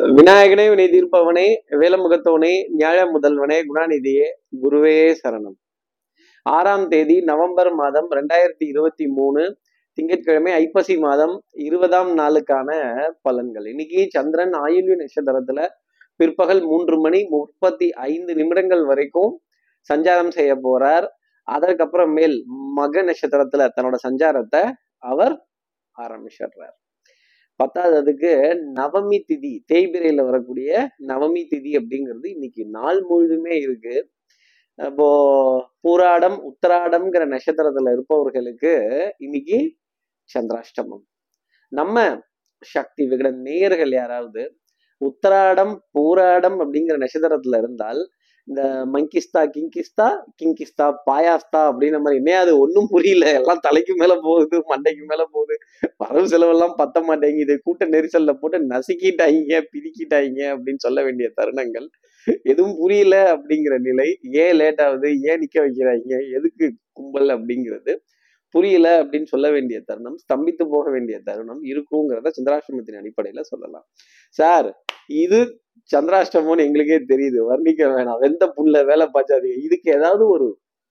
விநாயகனே வினை தீர்ப்பவனே வேலமுகத்தவனே நியாய முதல்வனே குணாநிதியே குருவே சரணம். ஆறாம் தேதி நவம்பர் மாதம் ரெண்டாயிரத்தி இருபத்தி மூணு திங்கட்கிழமை ஐப்பசி மாதம் இருபதாம் நாளுக்கான பலன்கள். இன்னைக்கு சந்திரன் ஆயுள்வி நட்சத்திரத்துல பிற்பகல் மூன்று மணி முப்பத்தி ஐந்து நிமிடங்கள் வரைக்கும் சஞ்சாரம் செய்ய போறார். அதற்கப்புறம் மேல் மக நட்சத்திரத்துல தன்னோட சஞ்சாரத்தை அவர் ஆரம்பிச்சிடுறார். பத்தாததுக்கு நவமி திதி தேய்பிரையில வரக்கூடிய நவமி திதி அப்படிங்கிறது இன்னைக்கு நாள் முழுதுமே இருக்கு. இப்போ பூராடம் உத்தராடம்ங்கிற நட்சத்திரத்துல இருப்பவர்களுக்கு இன்னைக்கு சந்திராஷ்டமம். நம்ம சக்தி விகடன் நேயர்கள் யாராவது உத்தராடம் பூராடம் அப்படிங்கிற நட்சத்திரத்துல இருந்தால் இந்த மங்கிஸ்தா கிங்கிஸ்தா கிங்கிஸ்தா பாயாஸ்தா அப்படின்ற மாதிரி என்ன அது ஒன்றும் புரியல. எல்லாம் தலைக்கு மேலே போகுது மண்டைக்கு மேலே போகுது. வரவு செலவெல்லாம் பத்த மாட்டேங்குது. கூட்ட நெரிசலில் போட்டு நசுக்கிட்டாங்க பிரிக்கிட்டாங்க அப்படின்னு சொல்ல வேண்டிய தருணங்கள். எதுவும் புரியல அப்படிங்கிற நிலை. ஏன் லேட் ஆகுது? ஏன் நிற்க வைக்கிறாங்க? எதுக்கு கும்பல் அப்படிங்கிறது புரியல அப்படின்னு சொல்ல வேண்டிய தருணம். ஸ்தம்பித்து போக வேண்டிய தருணம் இருக்குங்கிறத சந்திராசிரமத்தின் அடிப்படையில் சொல்லலாம். சார் இது சந்திராஷ்டமம்னு எங்களுக்கே தெரியுது. வர்ணிக்க வேணாம். வெந்த புல்ல வேலை பார்த்தாதீங்க இதுக்கு ஏதாவது ஒரு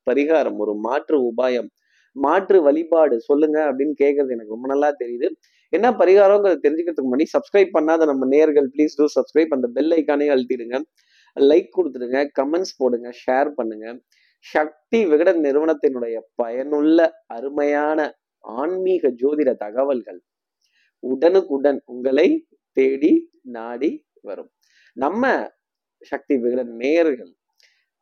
பரிகாரம் ஒரு மாற்று உபாயம் மாற்று வழிபாடு சொல்லுங்க அப்படின்னு கேட்கறது எனக்கு ரொம்ப நல்லா தெரியுது. என்ன பரிகாரங்கிறத தெரிஞ்சுக்கிறதுக்கு முன்னாடி சப்ஸ்கிரைப் பண்ணாத நம்ம நேர்கள் ப்ளீஸ் டூ சப்ஸ்கிரைப் அந்த பெல் ஐக்கானே அழுத்திடுங்க. லைக் கொடுத்துடுங்க கமெண்ட்ஸ் போடுங்க ஷேர் பண்ணுங்க. சக்தி விகட நிறுவனத்தினுடைய பயனுள்ள அருமையான ஆன்மீக ஜோதிட தகவல்கள் உடனுக்குடன் உங்களை தேடி நாடி வரும். நம்ம சக்தி விகட நேயர்கள்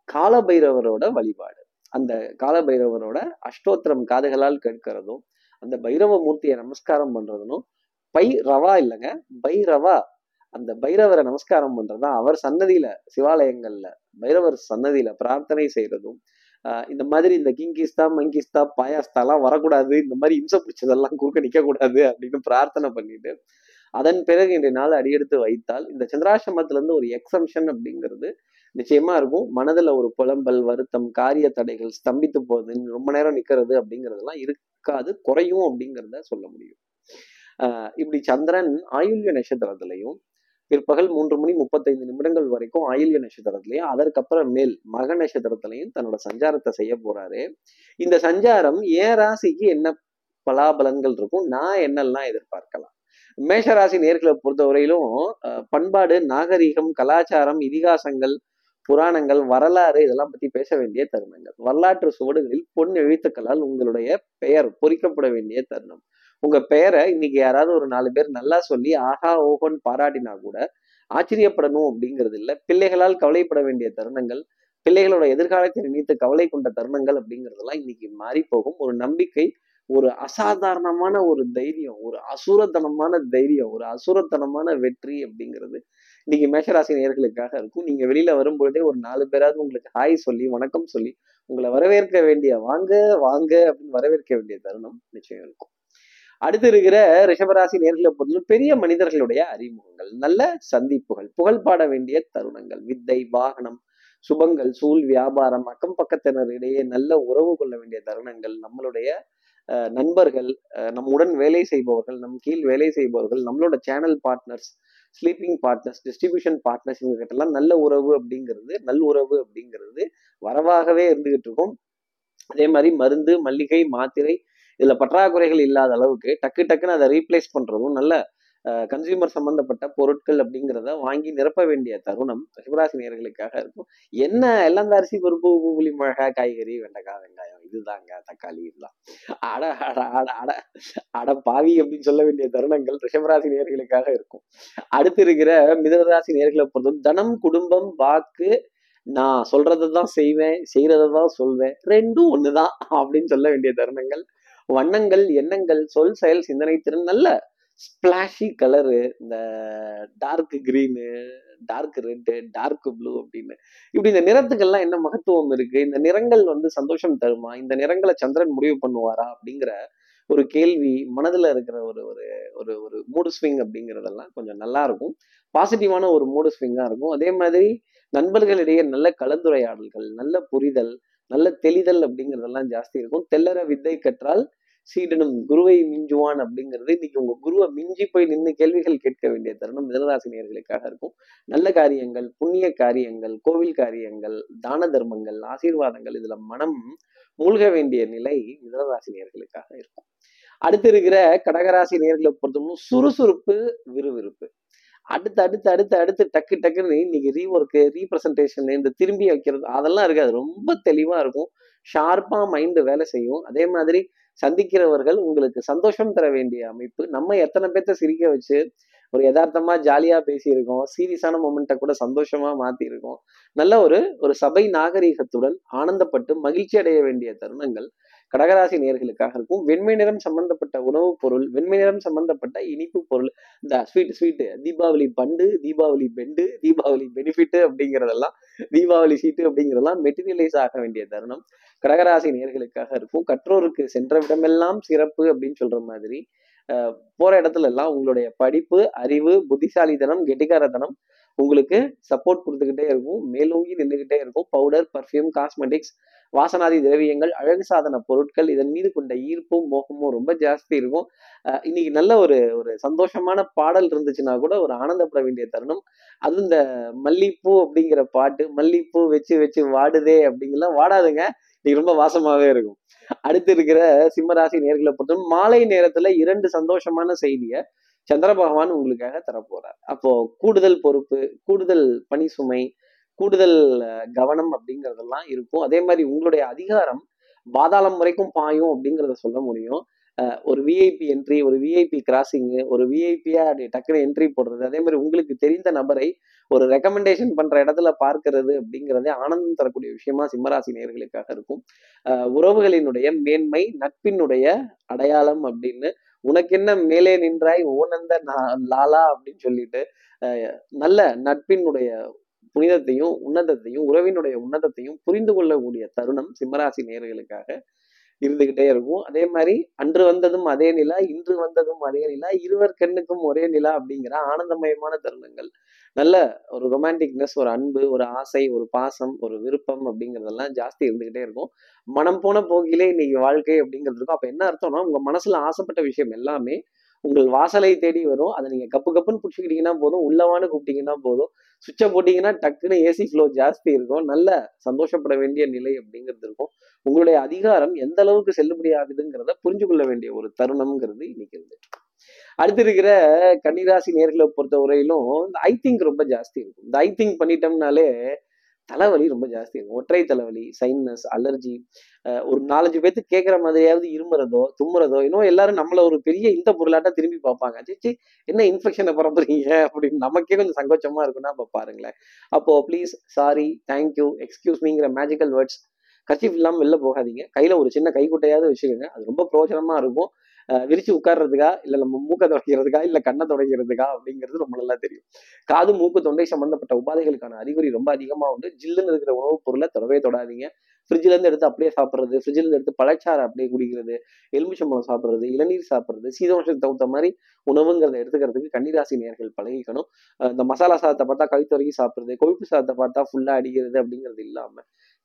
காலபைரவரோட வழிபாடு. அந்த காலபைரவரோட அஷ்டோத்திரம் காதுகளால் கேட்கிறதும் அந்த பைரவ மூர்த்தியை நமஸ்காரம் பண்றதும் பை ரவா இல்லைங்க பைரவா அந்த பைரவரை நமஸ்காரம் பண்றதா அவர் சன்னதியில சிவாலயங்கள்ல பைரவர் சன்னதியில பிரார்த்தனை செய்யறதும் ஆஹ் இந்த மாதிரி இந்த கிங்கிஸ்தா மங்கிஸ்தா பாயாஸ்தா எல்லாம் வரக்கூடாது இந்த மாதிரி இம்சை பிடிச்சதெல்லாம் குறுக்க நிற்க கூடாது அப்படின்னு பிரார்த்தனை பண்ணிட்டு அதன் பிறகு இன்றைய நாள் அடியெடுத்து வைத்தால் இந்த சந்திராசிரமத்திலிருந்து ஒரு எக்ஸம்ஷன் அப்படிங்கிறது நிச்சயமா இருக்கும். மனதுல ஒரு புலம்பல் வருத்தம் காரிய தடைகள் ஸ்தம்பித்து போகுது. ரொம்ப நேரம் நிற்கிறது அப்படிங்கிறதெல்லாம் இருக்காது. குறையும் அப்படிங்கிறத சொல்ல முடியும். ஆஹ் இப்படி சந்திரன் ஆயுள்ய நட்சத்திரத்திலையும் பிற்பகல் மூன்று மணி முப்பத்தைந்து நிமிடங்கள் வரைக்கும் ஆயுள்ய நட்சத்திரத்திலையும் அதற்கப்புறம் மேல் மக நட்சத்திரத்திலையும் தன்னோட சஞ்சாரத்தை செய்ய போறாரு. இந்த சஞ்சாரம் ஏன் ராசிக்கு என்ன பலாபலன்கள் இருக்கும்? நான் என்னெல்லாம் எதிர்பார்க்கலாம்? மேஷராசி நேர்களை பொறுத்தவரையிலும் பண்பாடு நாகரீகம் கலாச்சாரம் இதிகாசங்கள் புராணங்கள் வரலாறு இதெல்லாம் பத்தி பேச வேண்டிய தருணங்கள். வரலாற்று சுவடுகளில் பொன் எழுத்துக்களால் உங்களுடைய பெயர் பொறிக்கப்பட வேண்டிய தருணம். உங்க பெயரை இன்னைக்கு யாராவது ஒரு நாலு பேர் நல்லா சொல்லி ஆஹா ஓஹோன்னு பாராட்டினா கூட ஆச்சரியப்படணும் அப்படிங்கிறது இல்லை. பிள்ளைகளால் கவலைப்பட வேண்டிய தருணங்கள் பிள்ளைகளோட எதிர்காலத்தை நினைத்து கவலை கொண்ட தருணங்கள் அப்படிங்கிறதெல்லாம் இன்னைக்கு மாறி போகும் ஒரு நம்பிக்கை ஒரு அசாதாரணமான ஒரு தைரியம் ஒரு அசுரத்தனமான தைரியம் ஒரு அசுரத்தனமான வெற்றி அப்படிங்கிறது இன்னைக்கு மேஷராசி நேர்களுக்காக இருக்கும். நீங்க வெளியில வரும்பொழுதே ஒரு நாலு பேராவது உங்களுக்கு ஹாய் சொல்லி வணக்கம் சொல்லி உங்களை வரவேற்க வேண்டிய வாங்க வாங்க அப்படின்னு வரவேற்க வேண்டிய தருணம் நிச்சயம் இருக்கும். அடுத்து இருக்கிற ரிஷபராசி நேர்களை பொறுத்தவரை பெரிய மனிதர்களுடைய அறிமுகங்கள் நல்ல சந்திப்புகள் புகழ் பாட வேண்டிய தருணங்கள் வித்தை வாகனம் சுபங்கள் சூழ் வியாபாரம் அக்கம் பக்கத்தினரிடையே நல்ல உறவு கொள்ள வேண்டிய தருணங்கள் நம்மளுடைய நண்பர்கள் நம்முடன் வேலை செய்பவர்கள் நம் கீழ் வேலை செய்பவர்கள் நம்மளோட channel partners sleeping partners distribution partners இவங்ககிட்டலாம் நல்ல உறவு அப்படிங்கிறது நல் உறவு அப்படிங்கிறது வரவாகவே இருந்துகிட்டு இருக்கும். அதே மாதிரி மருந்து மல்லிகை மாத்திரை இதில் பற்றாக்குறைகள் இல்லாத அளவுக்கு டக்கு டக்குன்னு அதை ரீப்ளேஸ் பண்ணுறதும் நல்ல கன்சியூமர் சம்பந்தப்பட்ட பொருட்கள் அப்படிங்கிறத வாங்கி நிரப்ப வேண்டிய தருணம் சிவராசி நேர்களுக்காக இருக்கும். என்ன எல்லாம் அரிசி பருப்பு உப்பு புளி மிளகா காய்கறி வெண்டைக்காய் வெங்காயம் இதுதாங்க தக்காளி இதுதான். அட அட அட அட அட பாவி அப்படின்னு சொல்ல வேண்டிய தருணங்கள் ரிஷபராசி நேர்களுக்காக இருக்கும். அடுத்து இருக்கிற மிதனராசி நேர்களை பொறுத்தவரை தனம் குடும்பம் வாக்கு நான் சொல்றதான் செய்வேன் செய்யறதான் சொல்வேன் ரெண்டும் ஒண்ணுதான் அப்படின்னு சொல்ல வேண்டிய தருணங்கள். வண்ணங்கள் எண்ணங்கள் சொல் செயல் சிந்தனை திறன் நல்ல ஸ்பிளாஷி கலரு இந்த dark green dark red dark blue அப்படின்னு. இப்படி இந்த நிறத்துக்கெல்லாம் என்ன மகத்துவம் இருக்கு? இந்த நிறங்கள் வந்து சந்தோஷம் தருமா? இந்த நிறங்களை சந்திரன் முடிவு பண்ணுவாரா? அப்படிங்கிற ஒரு கேள்வி மனதில் இருக்கிற ஒரு ஒரு ஒரு ஒரு மூடு ஸ்விங் அப்படிங்கிறதெல்லாம் கொஞ்சம் நல்லா இருக்கும். பாசிட்டிவான ஒரு மூடு ஸ்விங்காக இருக்கும். அதே மாதிரி நண்பர்களிடையே நல்ல கலந்துரையாடல்கள் நல்ல புரிதல் நல்ல தெளிதல் அப்படிங்கிறதெல்லாம் ஜாஸ்தி இருக்கும். தெல்லற வித்தை கற்றால் சீடனும் குருவை மிஞ்சுவான் அப்படிங்கிறது இன்னைக்கு உங்க குருவை மிஞ்சி போய் நின்று கேள்விகள் கேட்க வேண்டிய தருணம். மிதனராசினியர்களுக்காக இருக்கும். நல்ல காரியங்கள் புண்ணிய காரியங்கள் கோவில் காரியங்கள் தான தர்மங்கள் ஆசீர்வாதங்கள் இதுல மனம் மூழ்க வேண்டிய நிலை மிதனராசினியர்களுக்காக இருக்கும். அடுத்து இருக்கிற கடகராசி நேர்களை பொறுத்தவரைக்கும் சுறுசுறுப்பு விறுவிறுப்பு. அடுத்து அடுத்து அடுத்து அடுத்து டக்கு டக்குன்னு இன்னைக்கு ரீஒர்க்கு ரீப்ரசன்டேஷன் இந்த திரும்பி வைக்கிறது அதெல்லாம் இருக்காது. ரொம்ப தெளிவா இருக்கும். ஷார்ப்பா மைண்டு வேலை செய்யும். அதே மாதிரி சந்திக்கிறவர்கள் உங்களுக்கு சந்தோஷம் தர வேண்டிய அமைப்பு. நம்ம எத்தனை பேர்த்த சிரிக்க வச்சு ஒரு யதார்த்தமா ஜாலியா பேசியிருக்கோம். சீரியஸான மூமெண்ட்டை கூட சந்தோஷமா மாத்திருக்கோம் நல்ல ஒரு ஒரு சபை நாகரீகத்துடன் ஆனந்தப்பட்டு மகிழ்ச்சி அடைய வேண்டிய தருணங்கள். கடகராசி நேர்களுக்காக இருக்கும். வெண்மை நிறம் சம்பந்தப்பட்ட உணவுப் பொருள் வெண்மை நிறம் சம்பந்தப்பட்ட இனிப்பு பொருள் இந்த ஸ்வீட் ஸ்வீட்டு தீபாவளி பண்டு தீபாவளி பெண்டு தீபாவளி பெனிஃபிட் அப்படிங்கிறதெல்லாம் தீபாவளி சீட்டு அப்படிங்கிறதெல்லாம் மெட்டீரியலைஸ் ஆக வேண்டிய தருணம். கடகராசி நேர்களுக்காக இருக்கும். கற்றோருக்கு சென்ற விடமெல்லாம் சிறப்பு அப்படின்னு சொல்ற மாதிரி போற இடத்துல எல்லாம் உங்களுடைய படிப்பு அறிவு புத்திசாலித்தனம் கெட்டிக்காரத்தனம் உங்களுக்கு சப்போர்ட் கொடுத்துக்கிட்டே இருக்கும் மேலோங்கி நின்றுகிட்டே இருக்கும். பவுடர் பர்ஃப்யூம் காஸ்மெட்டிக்ஸ் வாசனாதி திரவியங்கள் அழகு சாதன பொருட்கள் இதன் மீது கொண்ட ஈர்ப்பும் மோகமும் ரொம்ப ஜாஸ்தி இருக்கும். இன்னைக்கு நல்ல ஒரு ஒரு சந்தோஷமான பாடல் இருந்துச்சுன்னா கூட ஒரு ஆனந்தப்பட வேண்டிய தருணம். அது இந்த மல்லிப்பூ அப்படிங்கிற பாட்டு மல்லிப்பூ வச்சு வச்சு வாடுதே அப்படிங்கலாம் வாடாதுங்க. இன்னைக்கு ரொம்ப வாசமாவே இருக்கும். அடுத்து இருக்கிற சிம்மராசி நேர்களை பொறுத்தவரை மாலை நேரத்துல இரண்டு சந்தோஷமான செய்தியை சந்திர பகவான் உங்களுக்காக தரப்போறார். அப்போ கூடுதல் பொறுப்பு கூடுதல் பணி சுமை கூடுதல் கவனம் அப்படிங்கிறதெல்லாம் இருக்கும். அதே மாதிரி உங்களுடைய அதிகாரம் பாதாளம் வரைக்கும் பாயும் அப்படிங்கிறத சொல்ல முடியும். ஒரு விஐபி என்ட்ரி ஒரு விஐபி கிராசிங்கு ஒரு விஐபியா டக்குனு என்ட்ரி போடுறது அதே மாதிரி உங்களுக்கு தெரிந்த நபரை ஒரு ரெக்கமெண்டேஷன் பண்ற இடத்துல பார்க்கறது அப்படிங்கிறதே ஆனந்தம் தரக்கூடிய விஷயமா சிம்மராசி நேர்களுக்காக இருக்கும். உறவுகளினுடைய மேன்மை நட்பினுடைய அடையாளம் அப்படின்னு உனக்கு என்ன மேலே நின்றாய் ஓனந்த லாலா அப்படின்னு சொல்லிட்டு நல்ல நட்பினுடைய புனிதத்தையும் உன்னதத்தையும் உறவினுடைய உன்னதத்தையும் புரிந்து கொள்ளக்கூடிய தருணம் சிம்மராசி நேர்களுக்காக. இருந்துகிட்டே இருக்கும். அதே மாதிரி அன்று வந்ததும் அதே நிலா இன்று வந்ததும் அதே நிலா இருவர் கண்ணுக்கும் ஒரே நிலா அப்படிங்கிற ஆனந்தமயமான தருணங்கள். நல்ல ஒரு ரொமான்டிக்னஸ் ஒரு அன்பு ஒரு ஆசை ஒரு பாசம் ஒரு விருப்பம் அப்படிங்கிறதெல்லாம் ஜாஸ்தி இருந்துகிட்டே இருக்கும். மனம் போன போக்கிலே இன்னைக்கு வாழ்க்கை அப்படிங்கிறது இருக்கும். அப்ப என்ன அர்த்தம்னா உங்க மனசுல ஆசைப்பட்ட விஷயம் எல்லாமே உங்கள் வாசலை தேடி வரும். அதை நீங்க கப்பு கப்புன்னு பிடிச்சிக்கிட்டீங்கன்னா போதும். உள்ளவான்னு கூப்பிட்டீங்கன்னா போதும். சுவிட்சை போட்டீங்கன்னா டக்குன்னு ஏசி ஃப்ளோ ஜாஸ்தி இருக்கும். நல்ல சந்தோஷப்பட வேண்டிய நிலை அப்படிங்கிறது இருக்கும். உங்களுடைய அதிகாரம் எந்த அளவுக்கு செல்லுபடி ஆகுதுங்கிறத புரிஞ்சு கொள்ள வேண்டிய ஒரு தருணம்ங்கிறது இன்னைக்கு இருந்து. அடுத்து இருக்கிற கன்னிராசி நேர்களை பொறுத்த வரையிலும் இந்த ஐ திங்க் ரொம்ப ஜாஸ்தி இருக்கும். இந்த ஐ திங்க் பண்ணிட்டோம்னாலே தலைவலி ரொம்ப ஜாஸ்தி இருக்கும். ஒற்றை தலைவலி சைனஸ் அலர்ஜி ஒரு நாலஞ்சு பேர்த்து கேட்குற மாதிரியாவது இருமுறதோ தும்முறதோ இன்னும் எல்லாரும் நம்மளை ஒரு பெரிய இந்த பொருளாட்டம் திரும்பி பார்ப்பாங்க. சிச்சி என்ன இன்ஃபெக்ஷனை பரப்புறீங்க? அப்படின்னு நமக்கே கொஞ்சம் சங்கோச்சமாக இருக்குன்னா அப்போ பாருங்களேன். அப்போ please sorry thank you excuse மீங்கிற magical words kerchief இல்லாமல் வெளில போகாதீங்க. கையில் ஒரு சின்ன கைக்குட்டையாவது வச்சுக்கோங்க. அது ரொம்ப பிரோஜனமாக இருக்கும். விரிச்சு உட்கார்றதுக்கா? இல்ல நம்ம மூக்க தொடங்கிறதுக்கா இல்ல கண்ணை தொடங்கிறதுக்கா அப்படிங்கிறது ரொம்ப நல்லா தெரியும். காது மூக்கு தொண்டை சம்பந்தப்பட்ட உபாதைகளுக்கான அறிகுறி ரொம்ப அதிகமா வந்து ஜில்லுன்னு இருக்கிற உணவுப் பொருளை தொடவே தொடாதீங்க. ஃப்ரிட்ஜ்ல இருந்து எடுத்து அப்படியே சாப்பிட்றது ஃப்ரிட்ஜ்ல இருந்து எடுத்து பழச்சாறு அப்படியே குடிக்கிறது எலுமிச்சம்பழம் சாப்பிட்றது இளநீர் சாப்பிட்றது சீதோஷத்துக்கு தகுந்த மாதிரி உணவுங்கிறத எடுத்துக்கிறதுக்கு கன்னிராசி நேர்கள் பழகிக்கணும். இந்த மசாலா சாதத்தை பார்த்தா கழுத்து வரைக்கும் சாப்பிட்றது கொழுப்பு சாதத்தை பார்த்தா ஃபுல்லா அடிக்கிறது அப்படிங்கிறது இல்லாம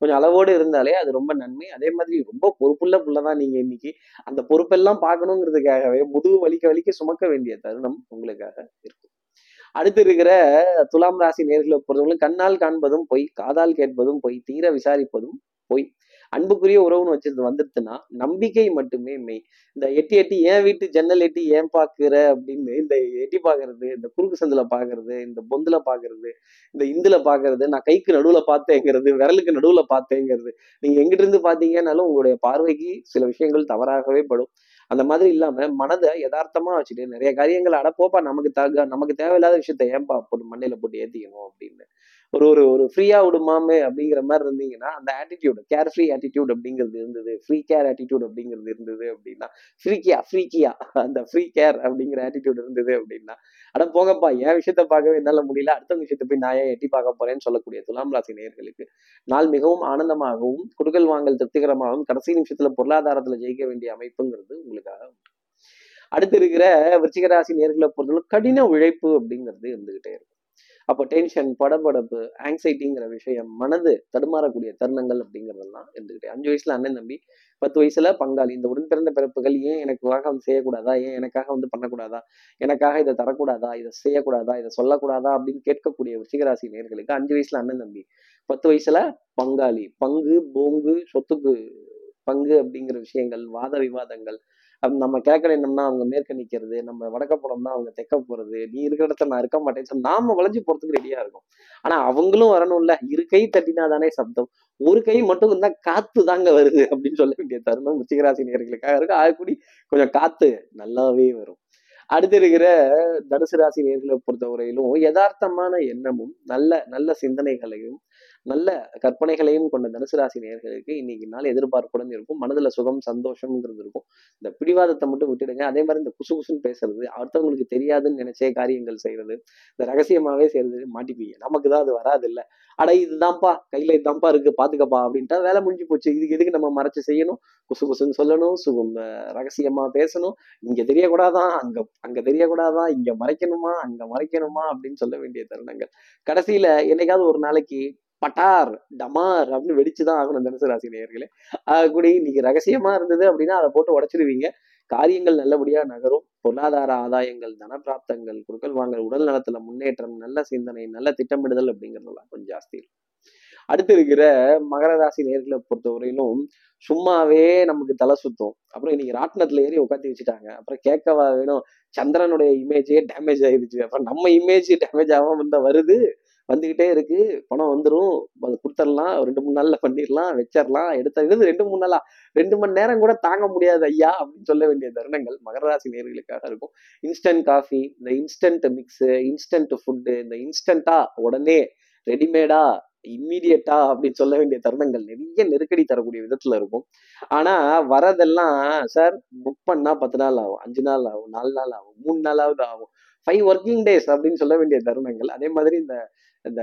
கொஞ்சம் அளவோடு இருந்தாலே அது ரொம்ப நன்மை. அதே மாதிரி ரொம்ப பொறுப்புள்ள புள்ளதான் நீங்க இன்னைக்கு. அந்த பொறுப்பெல்லாம் பார்க்கணுங்கிறதுக்காகவே முதுகு வலிக்க வலிக்க சுமக்க வேண்டிய தருணம் உங்களுக்காக இருக்கும். அடுத்து இருக்கிற துலாம் ராசி நேர்களை பொறுத்தவரை கண்ணால் காண்பதும் பொய் காதால் கேட்பதும் பொய் தீர விசாரிப்பதும் போய் அன்புக்குரிய உறவுன்னு வச்சிருந்து வந்துருச்சுன்னா நம்பிக்கை மட்டுமே மெய் இந்த எட்டி எட்டி ஏன் வீட்டு ஜன்னல் எட்டி ஏன் பாக்குற அப்படின்னு இந்த எட்டி பாக்குறது இந்த குறுக்கு சந்தில பாக்குறது இந்த பொந்துல பாக்குறது இந்த இந்துல பாக்குறது நான் கைக்கு நடுவுல பார்த்தேங்கிறது விரலுக்கு நடுவுல பார்த்தேங்கிறது. நீங்க எங்கிட்ட இருந்து பாத்தீங்கன்னாலும் உங்களுடைய பார்வைக்கு சில விஷயங்கள் தவறாகவே படும். அந்த மாதிரி இல்லாம மனதை யதார்த்தமா வச்சுட்டு நிறைய காரியங்கள் அடப்போப்பா நமக்கு தக நமக்கு தேவையில்லாத விஷயத்த ஏன்பா போட்டு மண்டையில போட்டு ஏத்திக்கணும் அப்படின்னு ஒரு ஒரு ஒரு ஃப்ரீயா விடுமாமே அப்படிங்கிற மாதிரி இருந்தீங்கன்னா அந்த ஆட்டிடியூட் கேர் ஃப்ரீ ஆட்டிடியூட் அப்படிங்கிறது இருந்தது. ஃப்ரீ கேர் ஆட்டிடியூட் அப்படிங்கிறது இருந்தது அப்படின்னா ஃப்ரீக்கியா ஃப்ரீக்கியா அந்த ஃப்ரீ கேர் அப்படிங்கிற ஆட்டிடியூட் இருந்தது அப்படின்னா அட போங்கப்பா என் விஷயத்த பார்க்கவே என்னால முடியல அடுத்த விஷயத்த போய் நான் ஏன் எட்டி பார்க்க போறேன்னு சொல்லக்கூடிய துலாம் ராசி நேர்களுக்கு நாள் மிகவும் ஆனந்தமாகவும் குடுக்கல் வாங்கல் திருப்திகரமாகவும் கடைசி நிமிஷத்துல பொருளாதாரத்துல ஜெயிக்க வேண்டிய அமைப்புங்கிறது உங்களுக்காக உண்டு. அடுத்து இருக்கிற விருச்சிகராசி நேர்களை பொறுத்தவரை கடின உழைப்பு அப்படிங்கிறது இருந்துகிட்டே இருக்கும். அப்போ டென்ஷன் படபடப்பு ஆங்ஸைட்டிங்கிற விஷயம் மனது தடுமாறக்கூடிய தருணங்கள் அப்படிங்கிறதெல்லாம் இருந்துக்கிட்டே அஞ்சு வயசுல அண்ணன் தம்பி பத்து வயசுல பங்காளி. இந்த உடன் பிறந்த பிறப்புகள் ஏன் எனக்காக வந்து செய்யக்கூடாதா? ஏன் எனக்காக வந்து பண்ணக்கூடாதா? எனக்காக இதை தரக்கூடாதா? இதை செய்யக்கூடாதா? இதை சொல்லக்கூடாதா? அப்படின்னு கேட்கக்கூடிய விஷயராசி நேர்களுக்கு அஞ்சு வயசுல அண்ணன் தம்பி பத்து வயசுல பங்காளி. பங்கு போங்கு சொத்துக்கு பங்கு அப்படிங்கிற விஷயங்கள் வாத விவாதங்கள். நம்ம கிழக்க என்னம்னா அவங்க மேற்க நிக்கிறது நம்ம வடக்க போனோம்னா அவங்க தெக்க போறது நீ இருக்கிற இடத்துல நான் இருக்க மாட்டேன் சொல்லி நாம வளைஞ்சு போறதுக்கு ரெடியா இருக்கும். ஆனா அவங்களும் வரணும்ல. இரு கை தட்டினா தானே சப்தம். ஒரு கை மட்டும் இருந்தா காத்து தாங்க வருது அப்படின்னு சொல்ல வேண்டிய தருணம் உச்சிகராசி நேர்களுக்காக இருக்கு ஆகக்கூடி கொஞ்சம் காத்து நல்லாவே வரும். அடுத்து இருக்கிற தனுசு ராசி நேர்களை பொறுத்தவரையிலும் யதார்த்தமான எண்ணமும் நல்ல நல்ல சிந்தனைகளையும் நல்ல கற்பனைகளையும் கொண்ட தனுசு ராசி நேர்களுக்கு இன்னைக்கு நாள் எதிர்பார்ப்புடன் இருக்கும். மனதுல சுகம் சந்தோஷம்ங்கிறது இருக்கும். இந்த பிடிவாதத்தை மட்டும் விட்டுடுங்க. அதே மாதிரி இந்த குசு குசுன்னு பேசுறது அடுத்தவங்களுக்கு தெரியாதுன்னு நினைச்சே காரியங்கள் செய்யறது இந்த ரகசியமாவே செய்யறது மாட்டிப்பீங்க. நமக்கு தான் அது வராது இல்ல அட இதுதான்ப்பா கையில இதுதான்ப்பா இருக்கு பாத்துக்கப்பா அப்படின்ட்டா வேலை முடிஞ்சு போச்சு. இதுக்கு எதுக்கு நம்ம மறைச்சு செய்யணும்? குசு குசுன்னு சொல்லணும் சுகம் ரகசியமா பேசணும். இங்க தெரியக்கூடாதான் அங்க அங்க தெரியக்கூடாதான் இங்க மறைக்கணுமா? அங்க மறைக்கணுமா? அப்படின்னு சொல்ல வேண்டிய தருணங்கள். கடைசியில என்னைக்காவது ஒரு நாளைக்கு பட்டார் டமார் அப்படின்னு வெடிச்சுதான் ஆகணும் தனுசு ராசி நேயர்களே. கூடி இன்னைக்கு ரகசியமா இருந்தது அப்படின்னா அதை போட்டு உடைச்சிருவீங்க. காரியங்கள் நல்லபடியா நகரும். பொருளாதார ஆதாயங்கள் தனப்பிராப்தங்கள் குறுக்கல் வாங்கல் உடல் நலத்துல முன்னேற்றம் நல்ல சிந்தனை நல்ல திட்டமிடுதல் அப்படிங்கிறதெல்லாம் கொஞ்சம் ஜாஸ்தி இருக்கும் அடுத்து இருக்கிற மகர ராசி நேர்களை பொறுத்தவரையிலும் சும்மாவே நமக்கு தலை சுத்தும். அப்புறம் இன்னைக்கு ராட்டினத்துல ஏறி உட்காந்து வச்சுட்டாங்க. அப்புறம் கேட்கவா வேணும்? சந்திரனுடைய இமேஜே டேமேஜ் ஆயிடுச்சு அப்புறம் நம்ம இமேஜ் டேமேஜ் ஆகாம இருந்தா வருது? வந்துகிட்டே இருக்கு. பணம் வந்துடும் அது கொடுத்துடலாம் ரெண்டு மூணு நாள்ல பண்ணிடலாம் வச்சிடலாம் எடுத்தது ரெண்டு மூணு நாளா? ரெண்டு மணி நேரம் கூட தாங்க முடியாது ஐயா அப்படின்னு சொல்ல வேண்டிய தருணங்கள் மகர ராசி நேர்களுக்காக இருக்கும். இன்ஸ்டன்ட் காஃபி இந்த இன்ஸ்டன்ட் மிக்ஸு இன்ஸ்டன்ட் ஃபுட்டு இந்த இன்ஸ்டண்டா உடனே ரெடிமேடா இம்மீடியட்டா அப்படின்னு சொல்ல வேண்டிய தருணங்கள் நிறைய நெருக்கடி தரக்கூடிய விதத்துல இருக்கும். ஆனா வரதெல்லாம் சார் புக் பண்ணா பத்து நாள் ஆகும் அஞ்சு நாள் ஆகும் நாலு நாள் ஆகும் மூணு நாளாவது ஆகும். ஃபைவ் ஒர்க்கிங் டேஸ் அப்படின்னு சொல்ல வேண்டிய தருணங்கள். அதே மாதிரி இந்த இந்த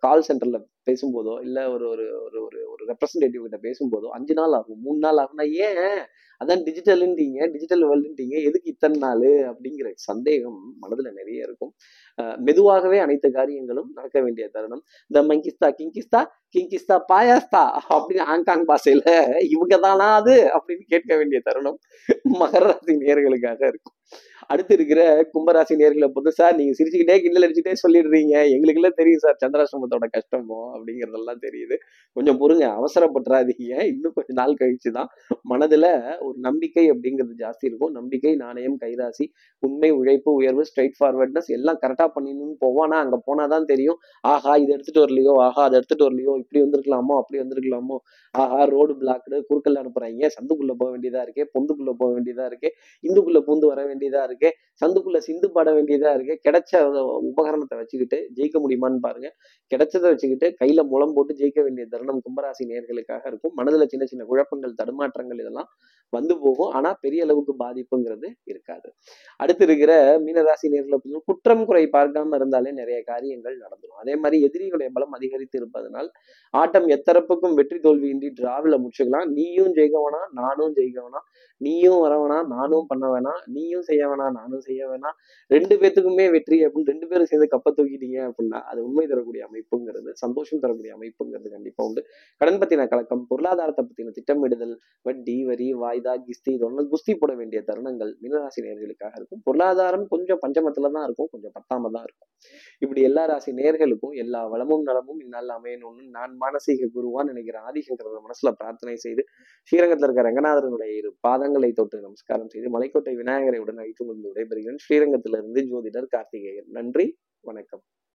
கால் சென்டர்ல பேசும்போதோ இல்லை ஒரு ஒரு ஒரு ஒரு ஒரு ரெப்ரஸன்டேட்டிவ் கிட்ட பேசும்போதோ அஞ்சு நாள் ஆகும் மூணு நாள் ஆகும்னா ஏன்? அதான் டிஜிட்டல்ன்றீங்க டிஜிட்டல் வேர்ல்டுன்றீங்க எதுக்கு இத்தனை நாள்? அப்படிங்கிற சந்தேகம் மனதுல நிறைய இருக்கும். மெதுவாகவே அனைத்து காரியங்களும் நடக்க வேண்டிய தருணம். இந்த மங்கிஸ்தா கிங்கிஸ்தா கிங்கிஸ்தா பாயாஸ்தா அப்படின்னு ஹாங்காங் பாஷையில இவங்க தானா அது? அப்படின்னு கேட்க வேண்டிய தருணம் மகர ராசி நேர்களுக்காக இருக்கும். அடுத்து இருக்கிற கும்பராசி நேர்களை பொறுத்து சார் நீங்க சிரிச்சுக்கிட்டே கிண்டல் அடிச்சுட்டே சொல்லிடுறீங்க. எங்களுக்கு எல்லாம் தெரியும் சார் சந்திராசிரமத்தோட கஷ்டமோ அப்படிங்கறதெல்லாம் தெரியுது. கொஞ்சம் பொறுங்க அவசரப்பட்டுறாதீங்க. இன்னும் கொஞ்ச நாள் கழிச்சு தான். மனதுல ஒரு நம்பிக்கை அப்படிங்கிறது ஜாஸ்தி இருக்கும். நம்பிக்கை நாணயம் கைராசி உண்மை உழைப்பு உயர்வு ஸ்ட்ரைட் ஃபார்வர்ட்னஸ் எல்லாம் கரெக்டாக பண்ணிடணும்னு போவானா அங்க போனாதான் தெரியும். ஆஹா இது எடுத்துட்டு வரலையோ? ஆஹா அதை எடுத்துட்டு வரலையோ? இப்படி வந்திருக்கலாமோ? அப்படி வந்திருக்கலாமோ? ஆஹா ரோடு பிளாக்டு குறுக்கல் அனுப்புகிறாங்க சந்துக்குள்ளே போக வேண்டியதா இருக்கே? பொந்துக்குள்ள போக வேண்டியதாக இருக்கே? இந்துக்குள்ளே பூந்து வர வேண்டியதா இருக்கே? சந்துக்குள்ளே சிந்து பாட வேண்டியதாக இருக்கு? கிடைச்ச உபகரணத்தை வச்சுக்கிட்டு ஜெயிக்க முடியுமான்னு பாருங்க. கிடைச்சதை வச்சுக்கிட்டு கையில முளம் போட்டு ஜெயிக்க வேண்டிய தருணம் கும்பராசி நேர்களுக்காக இருக்கும். மனதுல சின்ன சின்ன குழப்பங்கள் தடுமாற்றங்கள் இதெல்லாம் வந்து போகும். ஆனா பெரிய அளவுக்கு பாதிப்புங்கிறது இருக்காது. அடுத்து இருக்கிற மீனராசி நேர்களை குற்றம் குறை பார்க்காம இருந்தாலே நிறைய காரியங்கள் நடந்துடும் அதே மாதிரி எதிரிகளுடைய பலம் அதிகரித்து இருப்பதனால் ஆட்டம் எத்தரப்புக்கும் வெற்றி தோல்வியின்றி டிராவில முடிச்சுக்கலாம். நீயும் ஜெயிக்க வேணாம் நானும் ஜெயிக்க வேணாம். நீயும் வர வேணாம் நானும் பண்ண வேணாம். நீயும் செய்ய வேணாம் நானும் செய்ய வேணாம். ரெண்டு பேத்துக்குமே வெற்றி அப்படின்னு ரெண்டு பேரும் சேர்ந்து கப்ப தூக்கிட்டீங்க அப்படின்னா அது உண்மை தரக்கூடிய அமைப்புங்கிறது. சந்தோஷம் சந்தோஷம் தரக்கூடிய அமைப்புங்கிறது கண்டிப்பா உண்டு. கடன் பத்தின கலக்கம் பொருளாதாரத்தை பத்தின திட்டமிடுதல் வட்டி வரி வாய்தா கிஸ்தி இதெல்லாம் குஸ்தி போட வேண்டிய தருணங்கள் மீனராசி நேர்களுக்காக இருக்கும். பொருளாதாரம் கொஞ்சம் பஞ்சமத்துல தான் இருக்கும் கொஞ்சம் பத்தாம தான் இருக்கும். இப்படி எல்லா ராசி நேர்களுக்கும் எல்லா வளமும் நலமும் இந்நாள் அமையணும்னு நான் மானசீக குருவான்னு நினைக்கிறேன் ஆதிசங்கர மனசுல பிரார்த்தனை செய்து ஸ்ரீரங்கத்தில் இருக்கிற ரங்கநாதரனுடைய இரு பாதங்களை தொட்டு நமஸ்காரம் செய்து மலைக்கோட்டை விநாயகரை உடன் அழைத்து கொண்டு விடைபெறுகிறேன். ஸ்ரீரங்கத்திலிருந்து ஜோதிடர் கார்த்திகேயன். நன்றி வணக்கம்.